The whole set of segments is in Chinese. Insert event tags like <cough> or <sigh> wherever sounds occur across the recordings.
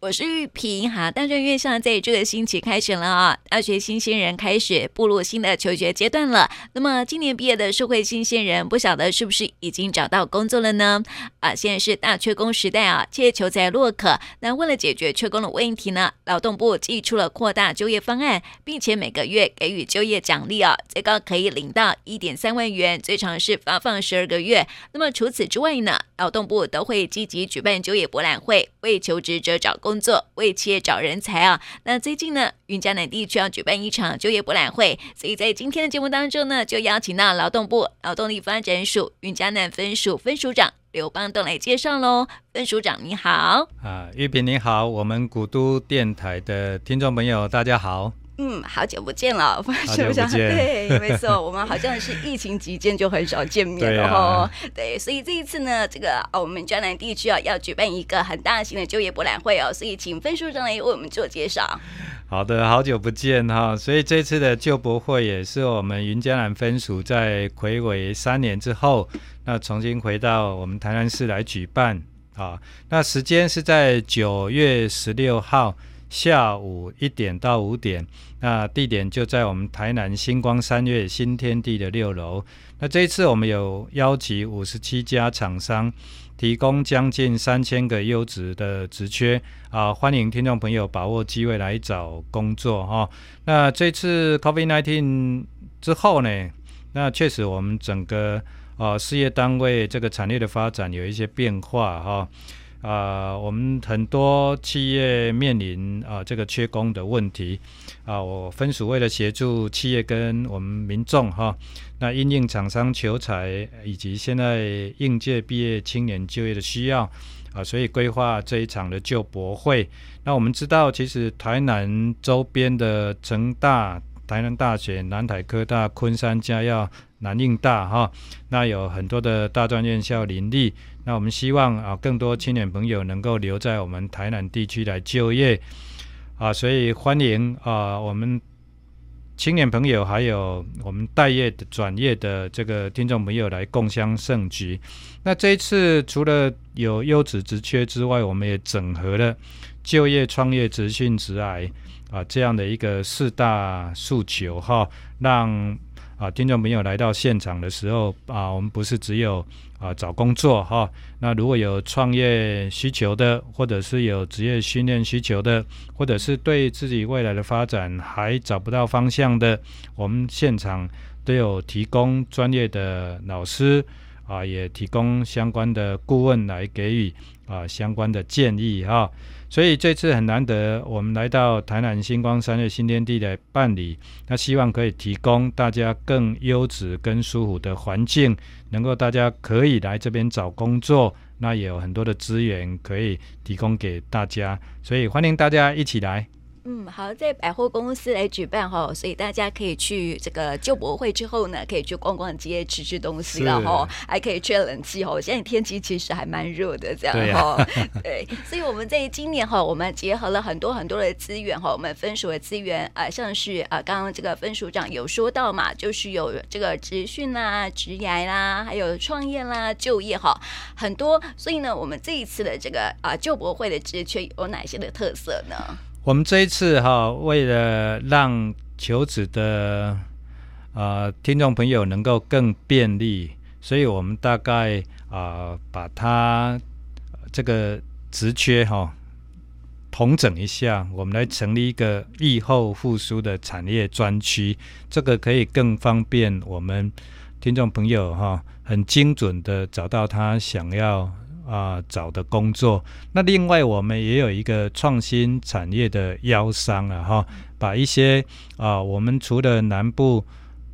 我是玉萍哈，大专院校在这个星期开学了啊，大学新鲜人开始步入新的求学阶段了。那么今年毕业的社会新鲜人，不晓得是不是已经找到工作了呢？啊，现在是大缺工时代啊，企业求才若渴。那为了解决缺工的问题呢，劳动部寄出了扩大就业方案，并且每个月给予就业奖励啊，最高可以领到一点三万元，最长是发放十二个月。那么除此之外呢，劳动部都会积极举办就业博览会，为求职者找工。工作为企业找人才啊！那最近呢，云嘉南地区要举办一场就业博览会，所以在今天的节目当中呢，就邀请到劳动部劳动力发展署云嘉南分署分署长刘邦栋来介绍喽。分署长你好，啊，玉萍你好，我们古都电台的听众朋友大家好。嗯，好久不见了，<laughs> 是不是？对，没错，我们好像是疫情期间就很少见面 <laughs> 了哈。对，所以这一次呢，这个我们江南地区啊要举办一个很大型的就业博览会哦，所以请分署长来为我们做介绍。好的，好久不见哈，所以这次的就博会也是我们云江南分署在魁违三年之后，那重新回到我们台南市来举办啊。那时间是在九月十六号。下午一点到五点，那地点就在我们台南星光三月新天地的六楼。那这一次我们有邀集五十七家厂商，提供将近三千个优质的职缺啊，欢迎听众朋友把握机会来找工作哈、那这次 COVID-19 之后呢，那确实我们整个啊事业单位这个产业的发展有一些变化哈。呃，我们很多企业面临啊、呃、这个缺工的问题啊、我分署为了协助企业跟我们民众哈，那因应厂商求才以及现在应届毕业青年就业的需要啊、所以规划这一场的就博会。那我们知道，其实台南周边的成大、台南大学、南台科大、昆山嘉药、南应大哈，那有很多的大专院校林立。那我们希望啊，更多青年朋友能够留在我们台南地区来就业啊，所以欢迎啊，我们青年朋友还有我们待业的转业的这个听众朋友来共襄盛举。那这一次除了有优质职缺之外，我们也整合了就业、创业、职训、职癌啊这样的一个四大诉求哈，让。啊，听众朋友来到现场的时候啊，我们不是只有啊找工作哈、那如果有创业需求的，或者是有职业训练需求的，或者是对自己未来的发展还找不到方向的，我们现场都有提供专业的老师啊，也提供相关的顾问来给予啊相关的建议哈。啊所以这次很难得，我们来到台南星光三月新天地来办理，那希望可以提供大家更优质、跟舒服的环境，能够大家可以来这边找工作，那也有很多的资源可以提供给大家，所以欢迎大家一起来。嗯，好，在百货公司来举办哈，所以大家可以去这个旧博会之后呢，可以去逛逛街、吃吃东西了哈，还可以吹冷气哈。现在天气其实还蛮热的，这样哈。对，啊、<laughs> 对，所以我们在今年哈，我们结合了很多很多的资源哈，我们分署的资源啊、呃，像是啊，刚刚这个分署长有说到嘛，就是有这个职训啦、职涯啦，还有创业啦、就业哈，很多。所以呢，我们这一次的这个啊就博会的职缺有哪些的特色呢？我们这一次哈，为了让求职的啊、听众朋友能够更便利，所以我们大概啊、把它这个职缺哈统整一下，我们来成立一个疫后复苏的产业专区，这个可以更方便我们听众朋友哈，很精准的找到他想要。啊，找的工作。那另外，我们也有一个创新产业的腰商啊，哈，把一些啊，我们除了南部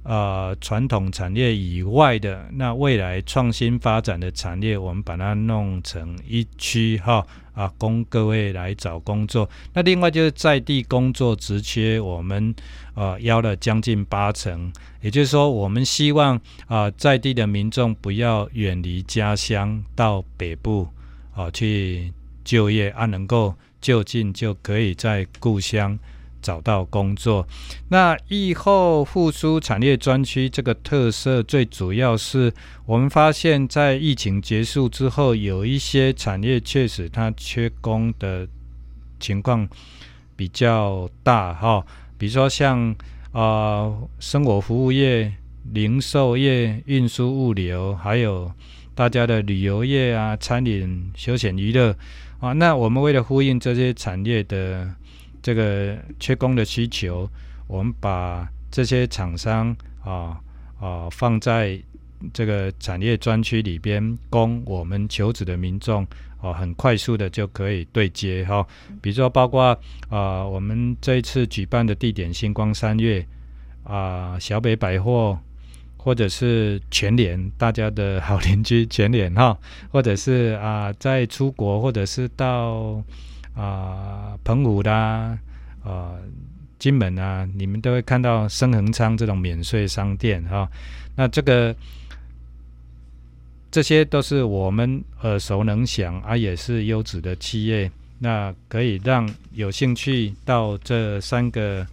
啊传统产业以外的，那未来创新发展的产业，我们把它弄成一区哈。啊，供各位来找工作。那另外就是在地工作职缺，我们呃邀了将近八成，也就是说，我们希望啊、呃、在地的民众不要远离家乡到北部啊、去就业，啊能够就近就可以在故乡。找到工作，那疫后复苏产业专区这个特色，最主要是我们发现，在疫情结束之后，有一些产业确实它缺工的情况比较大哈。比如说像啊、生活服务业、零售业、运输物流，还有大家的旅游业啊、餐饮、休闲娱乐啊，那我们为了呼应这些产业的这个缺工的需求，我们把这些厂商啊啊放在这个产业专区里边，供我们求职的民众、啊，很快速的就可以对接哈、比如说，包括啊，我们这一次举办的地点星光三月啊，小北百货，或者是全联，大家的好邻居全联哈，或者是啊，在出国或者是到啊澎湖啦啊。金门啊，你们都会看到生恒昌这种免税商店哈、那这个这些都是我们耳熟能详啊，也是优质的企业。那可以让有兴趣到这三个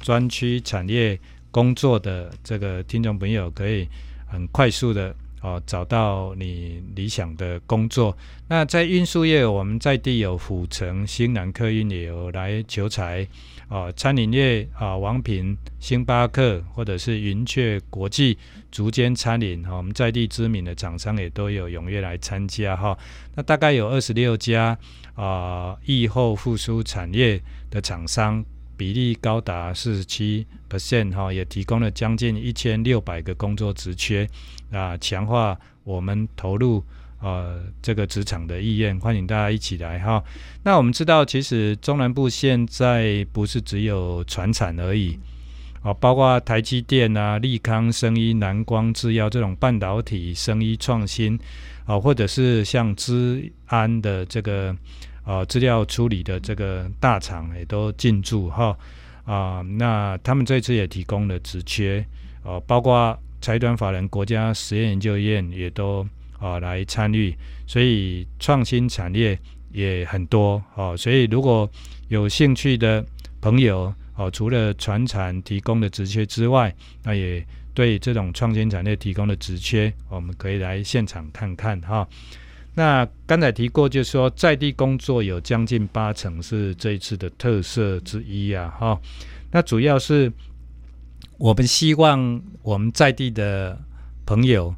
专区产业工作的这个听众朋友，可以很快速的哦找到你理想的工作。那在运输业，我们在地有府城、兴南客运也有来求财。啊，餐饮业啊，王品、星巴克或者是云雀国际、筑间餐饮哈，我们在地知名的厂商也都有踊跃来参加哈。那大概有二十六家啊，疫后复苏产业的厂商，比例高达四十七 percent 哈，也提供了将近一千六百个工作职缺啊，强化我们投入。呃，这个职场的意愿，欢迎大家一起来哈。那我们知道，其实中南部现在不是只有传产而已，啊，包括台积电啊、利康、生医、南光制药这种半导体、生医创新，啊，或者是像资安的这个呃资料处理的这个大厂也都进驻哈啊。那他们这次也提供了职缺，呃，包括财团法人国家实验研究院也都。啊，来参与，所以创新产业也很多哦。所以如果有兴趣的朋友哦，除了传产提供的职缺之外，那也对这种创新产业提供的职缺，我们可以来现场看看哈。那刚才提过，就是说在地工作有将近八成是这一次的特色之一啊哈。那主要是我们希望我们在地的朋友。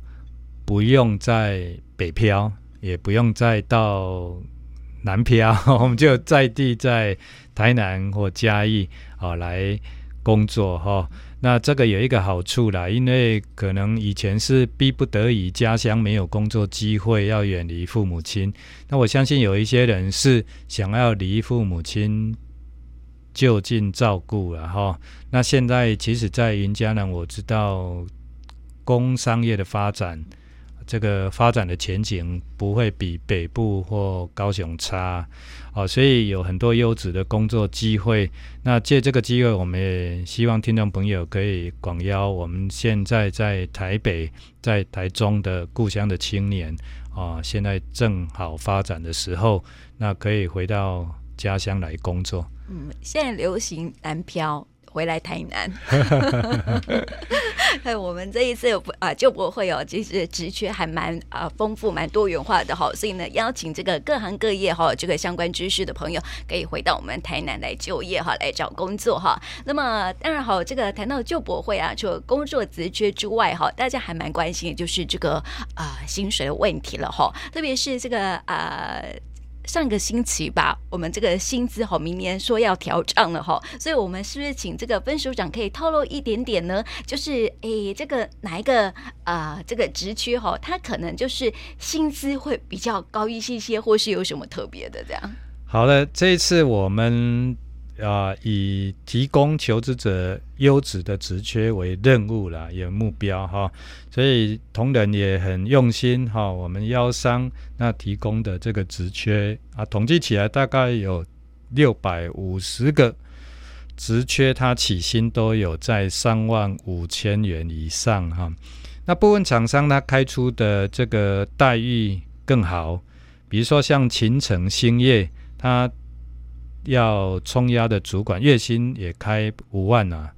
不用再北漂，也不用再到南漂，<laughs> 我们就在地在台南或嘉义啊来工作哈。那这个有一个好处啦，因为可能以前是逼不得已，家乡没有工作机会，要远离父母亲。那我相信有一些人是想要离父母亲就近照顾了哈。那现在其实，在云嘉南，我知道工商业的发展。这个发展的前景不会比北部或高雄差，哦，所以有很多优质的工作机会。那借这个机会，我们也希望听众朋友可以广邀我们现在在台北、在台中的故乡的青年，啊，现在正好发展的时候，那可以回到家乡来工作。嗯，现在流行南漂。回来台南，<laughs> 我们这一次啊就博会哦，其实职缺还蛮啊丰富、蛮多元化的哈，所以呢，邀请这个各行各业哈，这个相关知识的朋友可以回到我们台南来就业哈，来找工作哈。那么当然好，这个谈到就博会啊，除了工作职缺之外哈，大家还蛮关心的就是这个啊薪水的问题了哈，特别是这个啊。上个星期吧，我们这个薪资哈，明年说要调涨了哈，所以我们是不是请这个分署长可以透露一点点呢？就是诶，这个哪一个啊、呃，这个职区哈，它可能就是薪资会比较高一些些，或是有什么特别的这样？好了，这一次我们。啊，以提供求职者优质的职缺为任务啦，有目标哈，所以同仁也很用心哈。我们腰商那提供的这个职缺啊，统计起来大概有六百五十个职缺，它起薪都有在三万五千元以上哈。那部分厂商它开出的这个待遇更好，比如说像勤诚兴业，它。要冲压的主管月薪也开五万啊！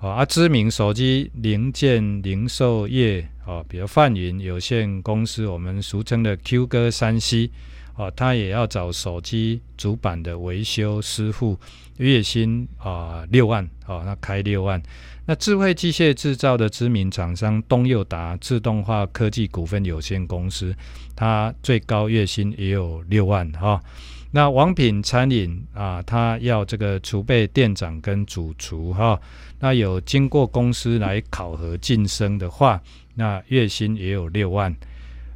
哦，啊，知名手机零件零售业哦，比如泛云有限公司，我们俗称的 Q 哥三 C 啊，他也要找手机主板的维修师傅，月薪啊六万，哦，那开六万。那智慧机械制造的知名厂商东祐达自动化科技股份有限公司，它最高月薪也有六万哈。那王品餐饮啊，他要这个储备店长跟主厨哈。那有经过公司来考核晋升的话，那月薪也有六万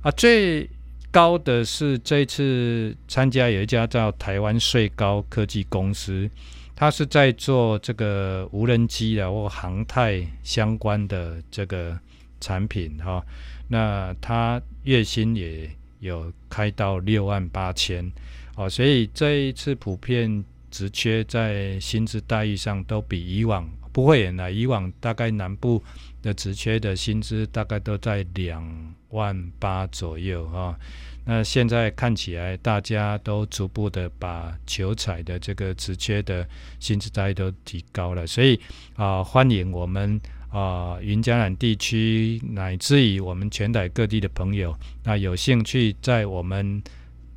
啊。最高的是这次参加有一家叫台湾穗高科技公司，他是在做这个无人机的或航太相关的这个产品哈。那他月薪也有开到六万八千哦，所以这一次普遍职缺在薪资待遇上都比以往不会远了。以往大概南部的职缺的薪资大概都在两万八左右啊，那现在看起来大家都逐步的把求才的这个职缺的薪资待遇都提高了，所以啊，欢迎我们啊云嘉南地区乃至于我们全台各地的朋友，那有兴趣在我们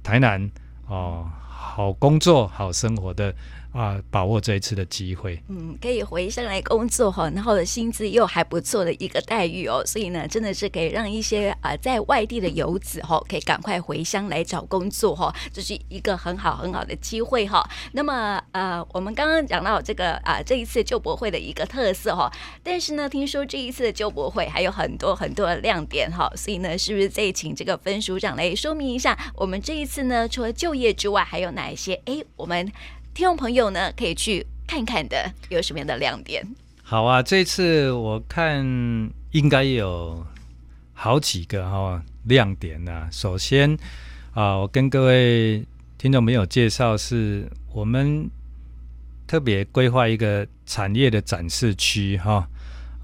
台南啊好工作好生活的。啊，把握这一次的机会，嗯，可以回乡来工作哈，然后薪资又还不错的一个待遇哦，所以呢，真的是可以让一些啊、在外地的游子哈，可以赶快回乡来找工作哈，<laughs> 这是一个很好很好的机会哈。那么呃，我们刚刚讲到这个啊、这一次就博会的一个特色哈，但是呢，听说这一次的就博会还有很多很多的亮点哈，所以呢，是不是再请这个分署长来说明一下，我们这一次呢，除了就业之外，还有哪一些？哎，我们。听众朋友呢，可以去看看的，有什么样的亮点？好啊，这次我看应该有好几个哈、亮点呢、首先啊，我跟各位听众朋友介绍，是我们特别规划一个产业的展示区哈、哦，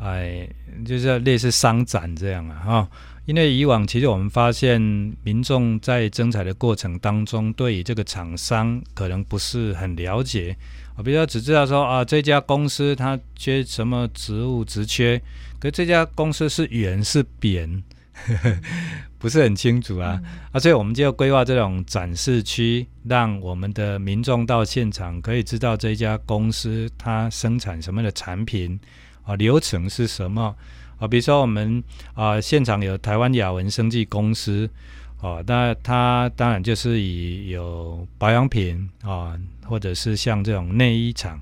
哎，就是类似商展这样啊哈。因为以往其实我们发现，民众在征采的过程当中，对于这个厂商可能不是很了解啊，比如说只知道说啊，这家公司它缺什么职务职缺，可是这家公司是圆是扁，<laughs> 不是很清楚啊。啊，所以我们就要规划这种展示区，让我们的民众到现场可以知道这家公司它生产什么样的产品啊，流程是什么。啊，比如说我们啊，现场有台湾雅文生技公司，哦，那它当然就是以有保养品啊，或者是像这种内衣厂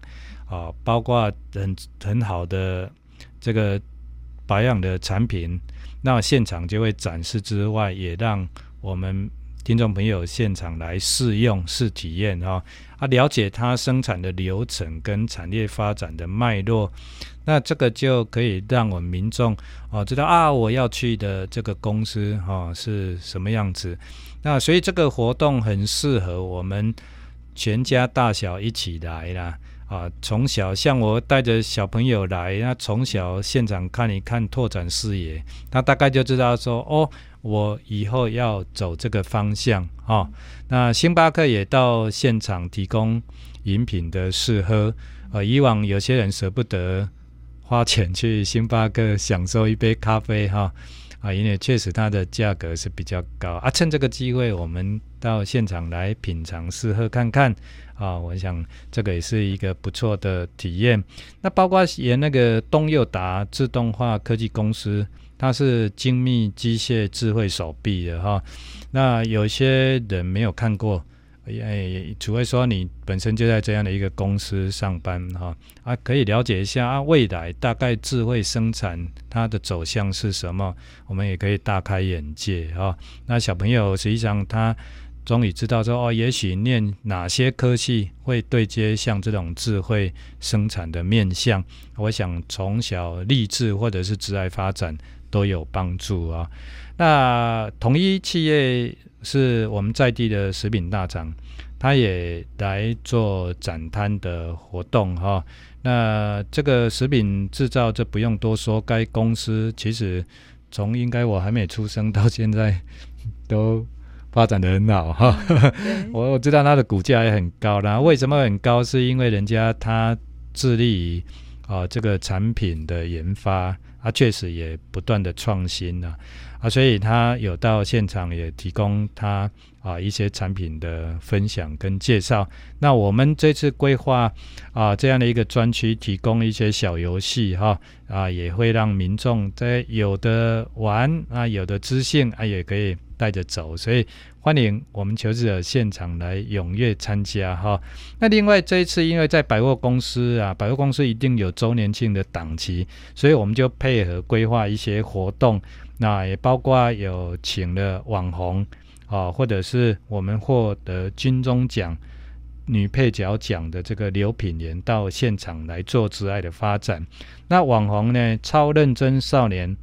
啊，包括很很好的这个保养的产品，那现场就会展示之外，也让我们听众朋友现场来试用试体验啊，啊，了解它生产的流程跟产业发展的脉络。那这个就可以让我们民众哦知道啊，我要去的这个公司哈、哦、是什么样子。那所以这个活动很适合我们全家大小一起来啦啊！从小像我带着小朋友来，那从小现场看一看，拓展视野，他大概就知道说哦，我以后要走这个方向哦。那星巴克也到现场提供饮品的试喝，呃，以往有些人舍不得。花钱去星巴克享受一杯咖啡哈啊，因为确实它的价格是比较高啊。趁这个机会，我们到现场来品尝试喝看看啊，我想这个也是一个不错的体验。那包括也那个东祐达自动化科技公司，它是精密机械智慧手臂的哈。那有些人没有看过。哎，除非说你本身就在这样的一个公司上班哈啊，可以了解一下啊，未来大概智慧生产它的走向是什么，我们也可以大开眼界哈。那小朋友实际上他终于知道说哦，也许念哪些科系会对接像这种智慧生产的面向，我想从小立志或者是职爱发展都有帮助啊。那统一企业。是我们在地的食品大厂，他也来做展摊的活动哈。那这个食品制造这不用多说，该公司其实从应该我还没出生到现在都发展得很好哈。我 <laughs> 我知道它的股价也很高啦，为什么很高？是因为人家他致力于啊这个产品的研发，他确实也不断的创新啊，啊所以他有到现场也提供他啊一些产品的分享跟介绍。那我们这次规划啊这样的一个专区，提供一些小游戏哈啊，也会让民众在有的玩啊，有的知性啊也可以带着走，所以。欢迎我们求职者现场来踊跃参加哈。那另外这一次，因为在百货公司啊，百货公司一定有周年庆的档期，所以我们就配合规划一些活动。那也包括有请了网红啊，或者是我们获得金钟奖女配角奖的这个刘品言到现场来做职爱的发展。那网红呢，超认真少年。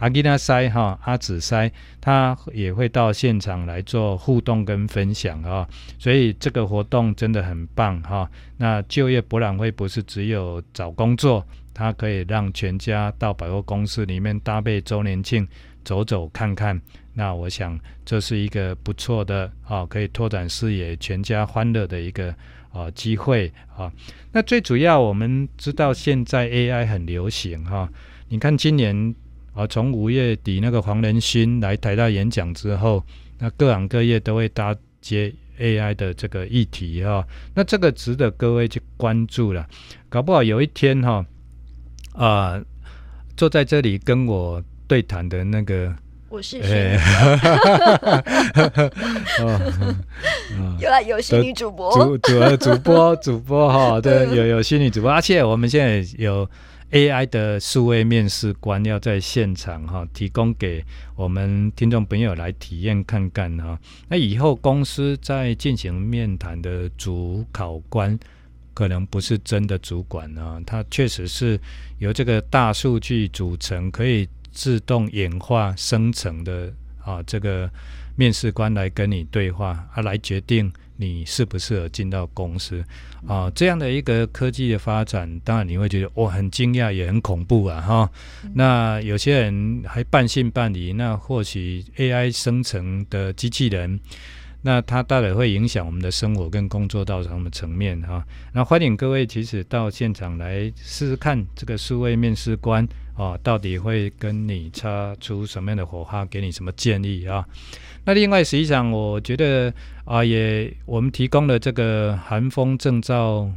阿吉纳塞哈阿紫塞，他也会到现场来做互动跟分享啊，所以这个活动真的很棒哈。那就业博览会不是只有找工作，它可以让全家到百货公司里面搭配周年庆走走看看。那我想这是一个不错的啊，可以拓展视野、全家欢乐的一个啊机会啊。那最主要我们知道现在 AI 很流行哈，你看今年。啊，从五月底那个黄仁勋来台大演讲之后，那各行各业都会搭接 AI 的这个议题哈、哦。那这个值得各位去关注了。搞不好有一天哈，啊、呃，坐在这里跟我对谈的那个，我是谁？有 <laughs> 啊，有虚拟主播，主主主播主播哈、哦，对，有有虚拟主播，而且我们现在有。AI 的数位面试官要在现场哈，提供给我们听众朋友来体验看看哈。那以后公司在进行面谈的主考官，可能不是真的主管啊，他确实是由这个大数据组成，可以自动演化生成的啊，这个面试官来跟你对话，啊，来决定。你适不适合进到公司啊？这样的一个科技的发展，当然你会觉得哇，很惊讶，也很恐怖啊！哈，那有些人还半信半疑。那或许 AI 生成的机器人，那它到底会影响我们的生活跟工作到什么层面？哈，那欢迎各位其实到现场来试试看这个数位面试官啊，到底会跟你擦出什么样的火花，给你什么建议啊？那另外，实际上我觉得啊，也我们提供了这个寒风证照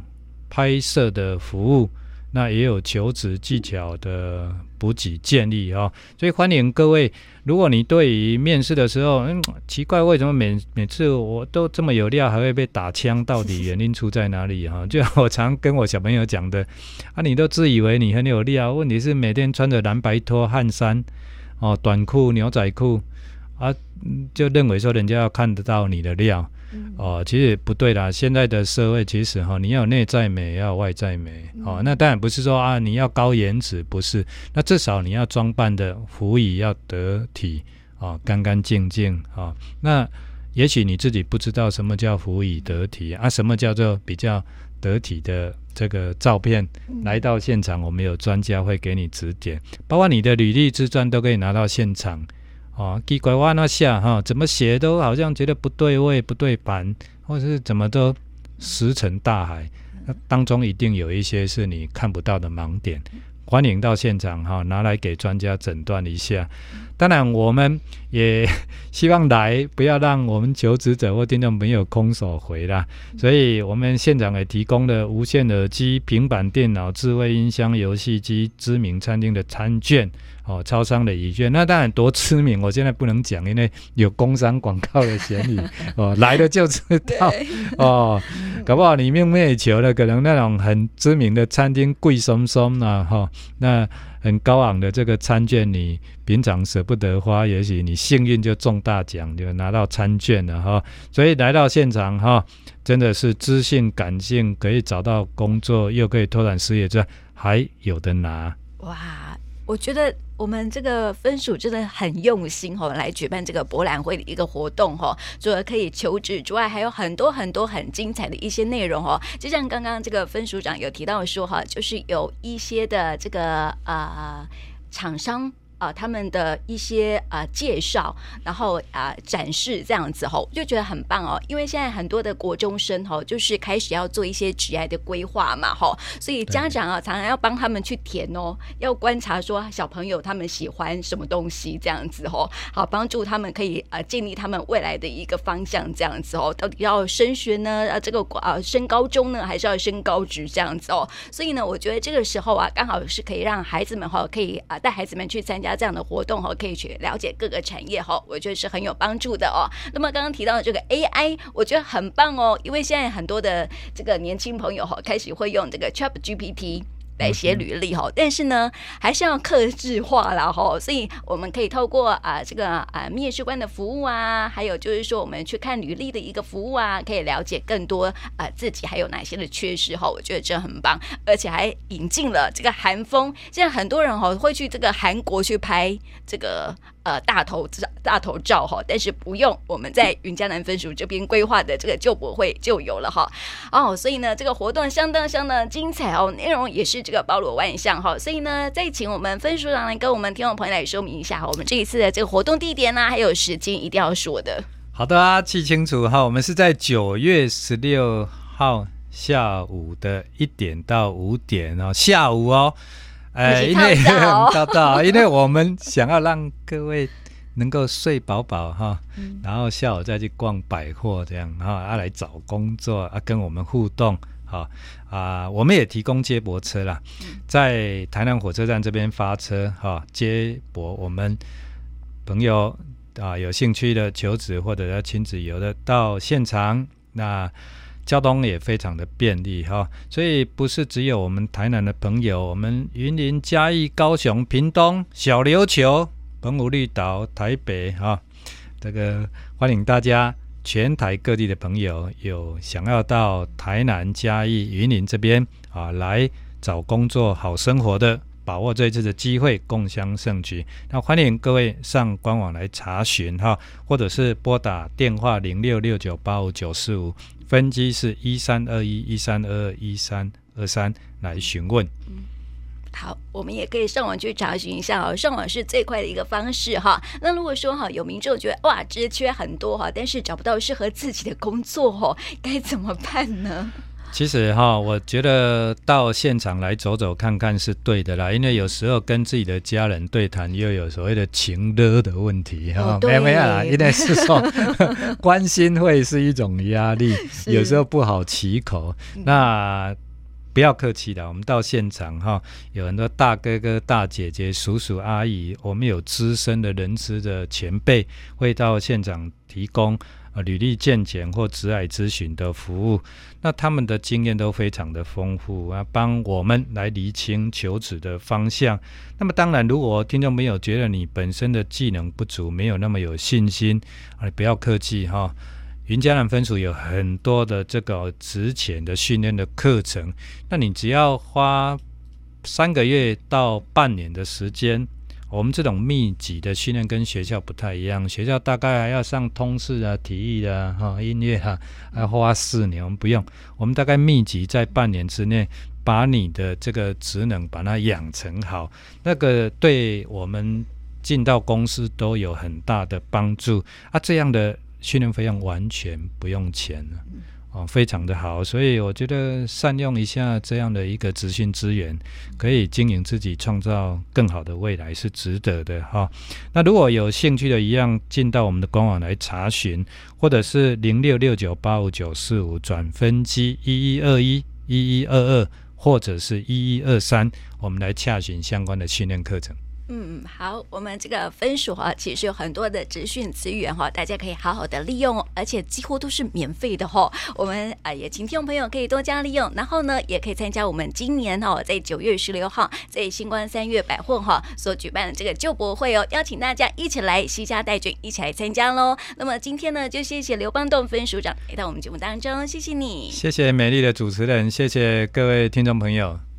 拍摄的服务，那也有求职技巧的补给建议啊，所以欢迎各位，如果你对于面试的时候，嗯，奇怪为什么每每次我都这么有料，还会被打枪，到底原因出在哪里哈？就像我常跟我小朋友讲的啊，你都自以为你很有料，问题是每天穿着蓝白拖、汗衫哦，短裤、牛仔裤。啊，就认为说人家要看得到你的料，哦，其实不对啦。现在的社会其实哈，你要有内在美，要有外在美，哦，那当然不是说啊，你要高颜值，不是。那至少你要装扮的服仪要得体，啊，干干净净，啊。那也许你自己不知道什么叫服仪得体啊，什么叫做比较得体的这个照片，来到现场，我们有专家会给你指点，包括你的履历自传都可以拿到现场。哦，奇怪，我那下哈，怎么写都好像觉得不对位、不对版，或者是怎么都石沉大海。那当中一定有一些是你看不到的盲点。欢迎到现场哈，拿来给专家诊断一下。当然，我们也 <laughs> 希望来，不要让我们求职者或听众朋友空手回啦。所以我们现场也提供了无线耳机、平板电脑、智慧音箱、游戏机、知名餐厅的餐券。哦，超商的礼券，那当然多知名，我现在不能讲，因为有工商广告的嫌疑。<laughs> 哦，来了就知道。哦，搞不好你梦寐以求的，可能那种很知名的餐厅贵松松呐，哈，那很高昂的这个餐券，你平常舍不得花，也许你幸运就中大奖，就拿到餐券了哈、哦。所以来到现场哈、哦，真的是知性感性，可以找到工作，又可以拓展事业，这还有的拿。哇，我觉得。我们这个分署真的很用心哈，来举办这个博览会的一个活动哈，除了可以求职之外，还有很多很多很精彩的一些内容哦。就像刚刚这个分署长有提到说哈，就是有一些的这个呃厂商。啊、他们的一些啊、介绍，然后啊、展示这样子哈，我就觉得很棒哦。因为现在很多的国中生吼，就是开始要做一些职业的规划嘛吼，所以家长啊常常要帮他们去填哦，要观察说小朋友他们喜欢什么东西这样子哦，好帮助他们可以啊、建立他们未来的一个方向这样子哦，到底要升学呢？啊这个啊升高中呢，还是要升高职这样子哦？所以呢，我觉得这个时候啊，刚好是可以让孩子们哈，可以啊带孩子们去参加这样的活动哈，可以去了解各个产业哈，我觉得是很有帮助的哦。那么刚刚提到的这个 AI，我觉得很棒哦，因为现在很多的这个年轻朋友哈，开始会用这个 ChatGPT。来写履历哈，但是呢，还是要克制化了哈，所以我们可以透过啊这个啊面试官的服务啊，还有就是说我们去看履历的一个服务啊，可以了解更多啊自己还有哪些的缺失哈，我觉得这很棒，而且还引进了这个韩风，现在很多人哈会去这个韩国去拍这个。呃，大头照大头照哈，但是不用我们在 <laughs> 云嘉南分署这边规划的这个救博会就有了哈哦，所以呢，这个活动相当相当精彩哦，内容也是这个包罗万象哈，所以呢，再请我们分署长来跟我们听众朋友来说明一下哈，我们这一次的这个活动地点呢、啊，还有时间一定要说的。好的啊，记清楚哈，我们是在九月十六号下午的一点到五点哦，下午哦。哎，因为到到，<laughs> 因为我们想要让各位能够睡饱饱哈，然后下午再去逛百货这样，然后啊来找工作啊跟我们互动哈啊，我们也提供接驳车啦，在台南火车站这边发车哈接驳我们朋友啊有兴趣的求职或者要亲子游的到现场那。交通也非常的便利哈，所以不是只有我们台南的朋友，我们云林、嘉义、高雄、屏东、小琉球、澎湖绿岛、台北哈，这个欢迎大家全台各地的朋友有想要到台南、嘉义、云林这边啊来找工作、好生活的，把握这一次的机会，共襄盛举。那欢迎各位上官网来查询哈，或者是拨打电话零六六九八五九四五。分机是一三二一一三二二一三二三来询问。好，我们也可以上网去查询一下哦，上网是最快的一个方式哈。那如果说哈有民众觉得哇职缺很多哈，但是找不到适合自己的工作哦，该怎么办呢？其实哈，我觉得到现场来走走看看是对的啦，因为有时候跟自己的家人对谈，又有所谓的情勒的问题哈。没有没有啦，因为是说 <laughs> 关心会是一种压力，<laughs> 有时候不好启口。那不要客气的，我们到现场哈，有很多大哥哥、大姐姐、叔叔阿姨，我们有资深的人资的前辈会到现场提供。啊，履历健检或职涯咨询的服务，那他们的经验都非常的丰富啊，帮我们来厘清求职的方向。那么当然，如果听众朋友觉得你本身的技能不足，没有那么有信心，啊，不要客气哈。云嘉南分署有很多的这个职前的训练的课程，那你只要花三个月到半年的时间。我们这种密集的训练跟学校不太一样，学校大概还要上通识啊、体育啊、哈音乐啊，要花四年。我们不用，我们大概密集在半年之内，把你的这个职能把它养成好，那个对我们进到公司都有很大的帮助啊。这样的训练费用完全不用钱。哦，非常的好，所以我觉得善用一下这样的一个资讯资源，可以经营自己，创造更好的未来是值得的哈、那如果有兴趣的，一样进到我们的官网来查询，或者是零六六九八五九四五转分机一一二一一一二二，或者是一一二三，我们来洽询相关的训练课程。嗯，好，我们这个分署哈，其实有很多的资讯资源哈，大家可以好好的利用，而且几乎都是免费的哈。我们啊也请听众朋友可以多加利用，然后呢，也可以参加我们今年哈，在九月十六号在新光三越百货哈所举办的这个就博会哦，邀请大家一起来西家带眷，一起来参加喽。那么今天呢，就谢谢刘邦栋分署长来到我们节目当中，谢谢你，谢谢美丽的主持人，谢谢各位听众朋友。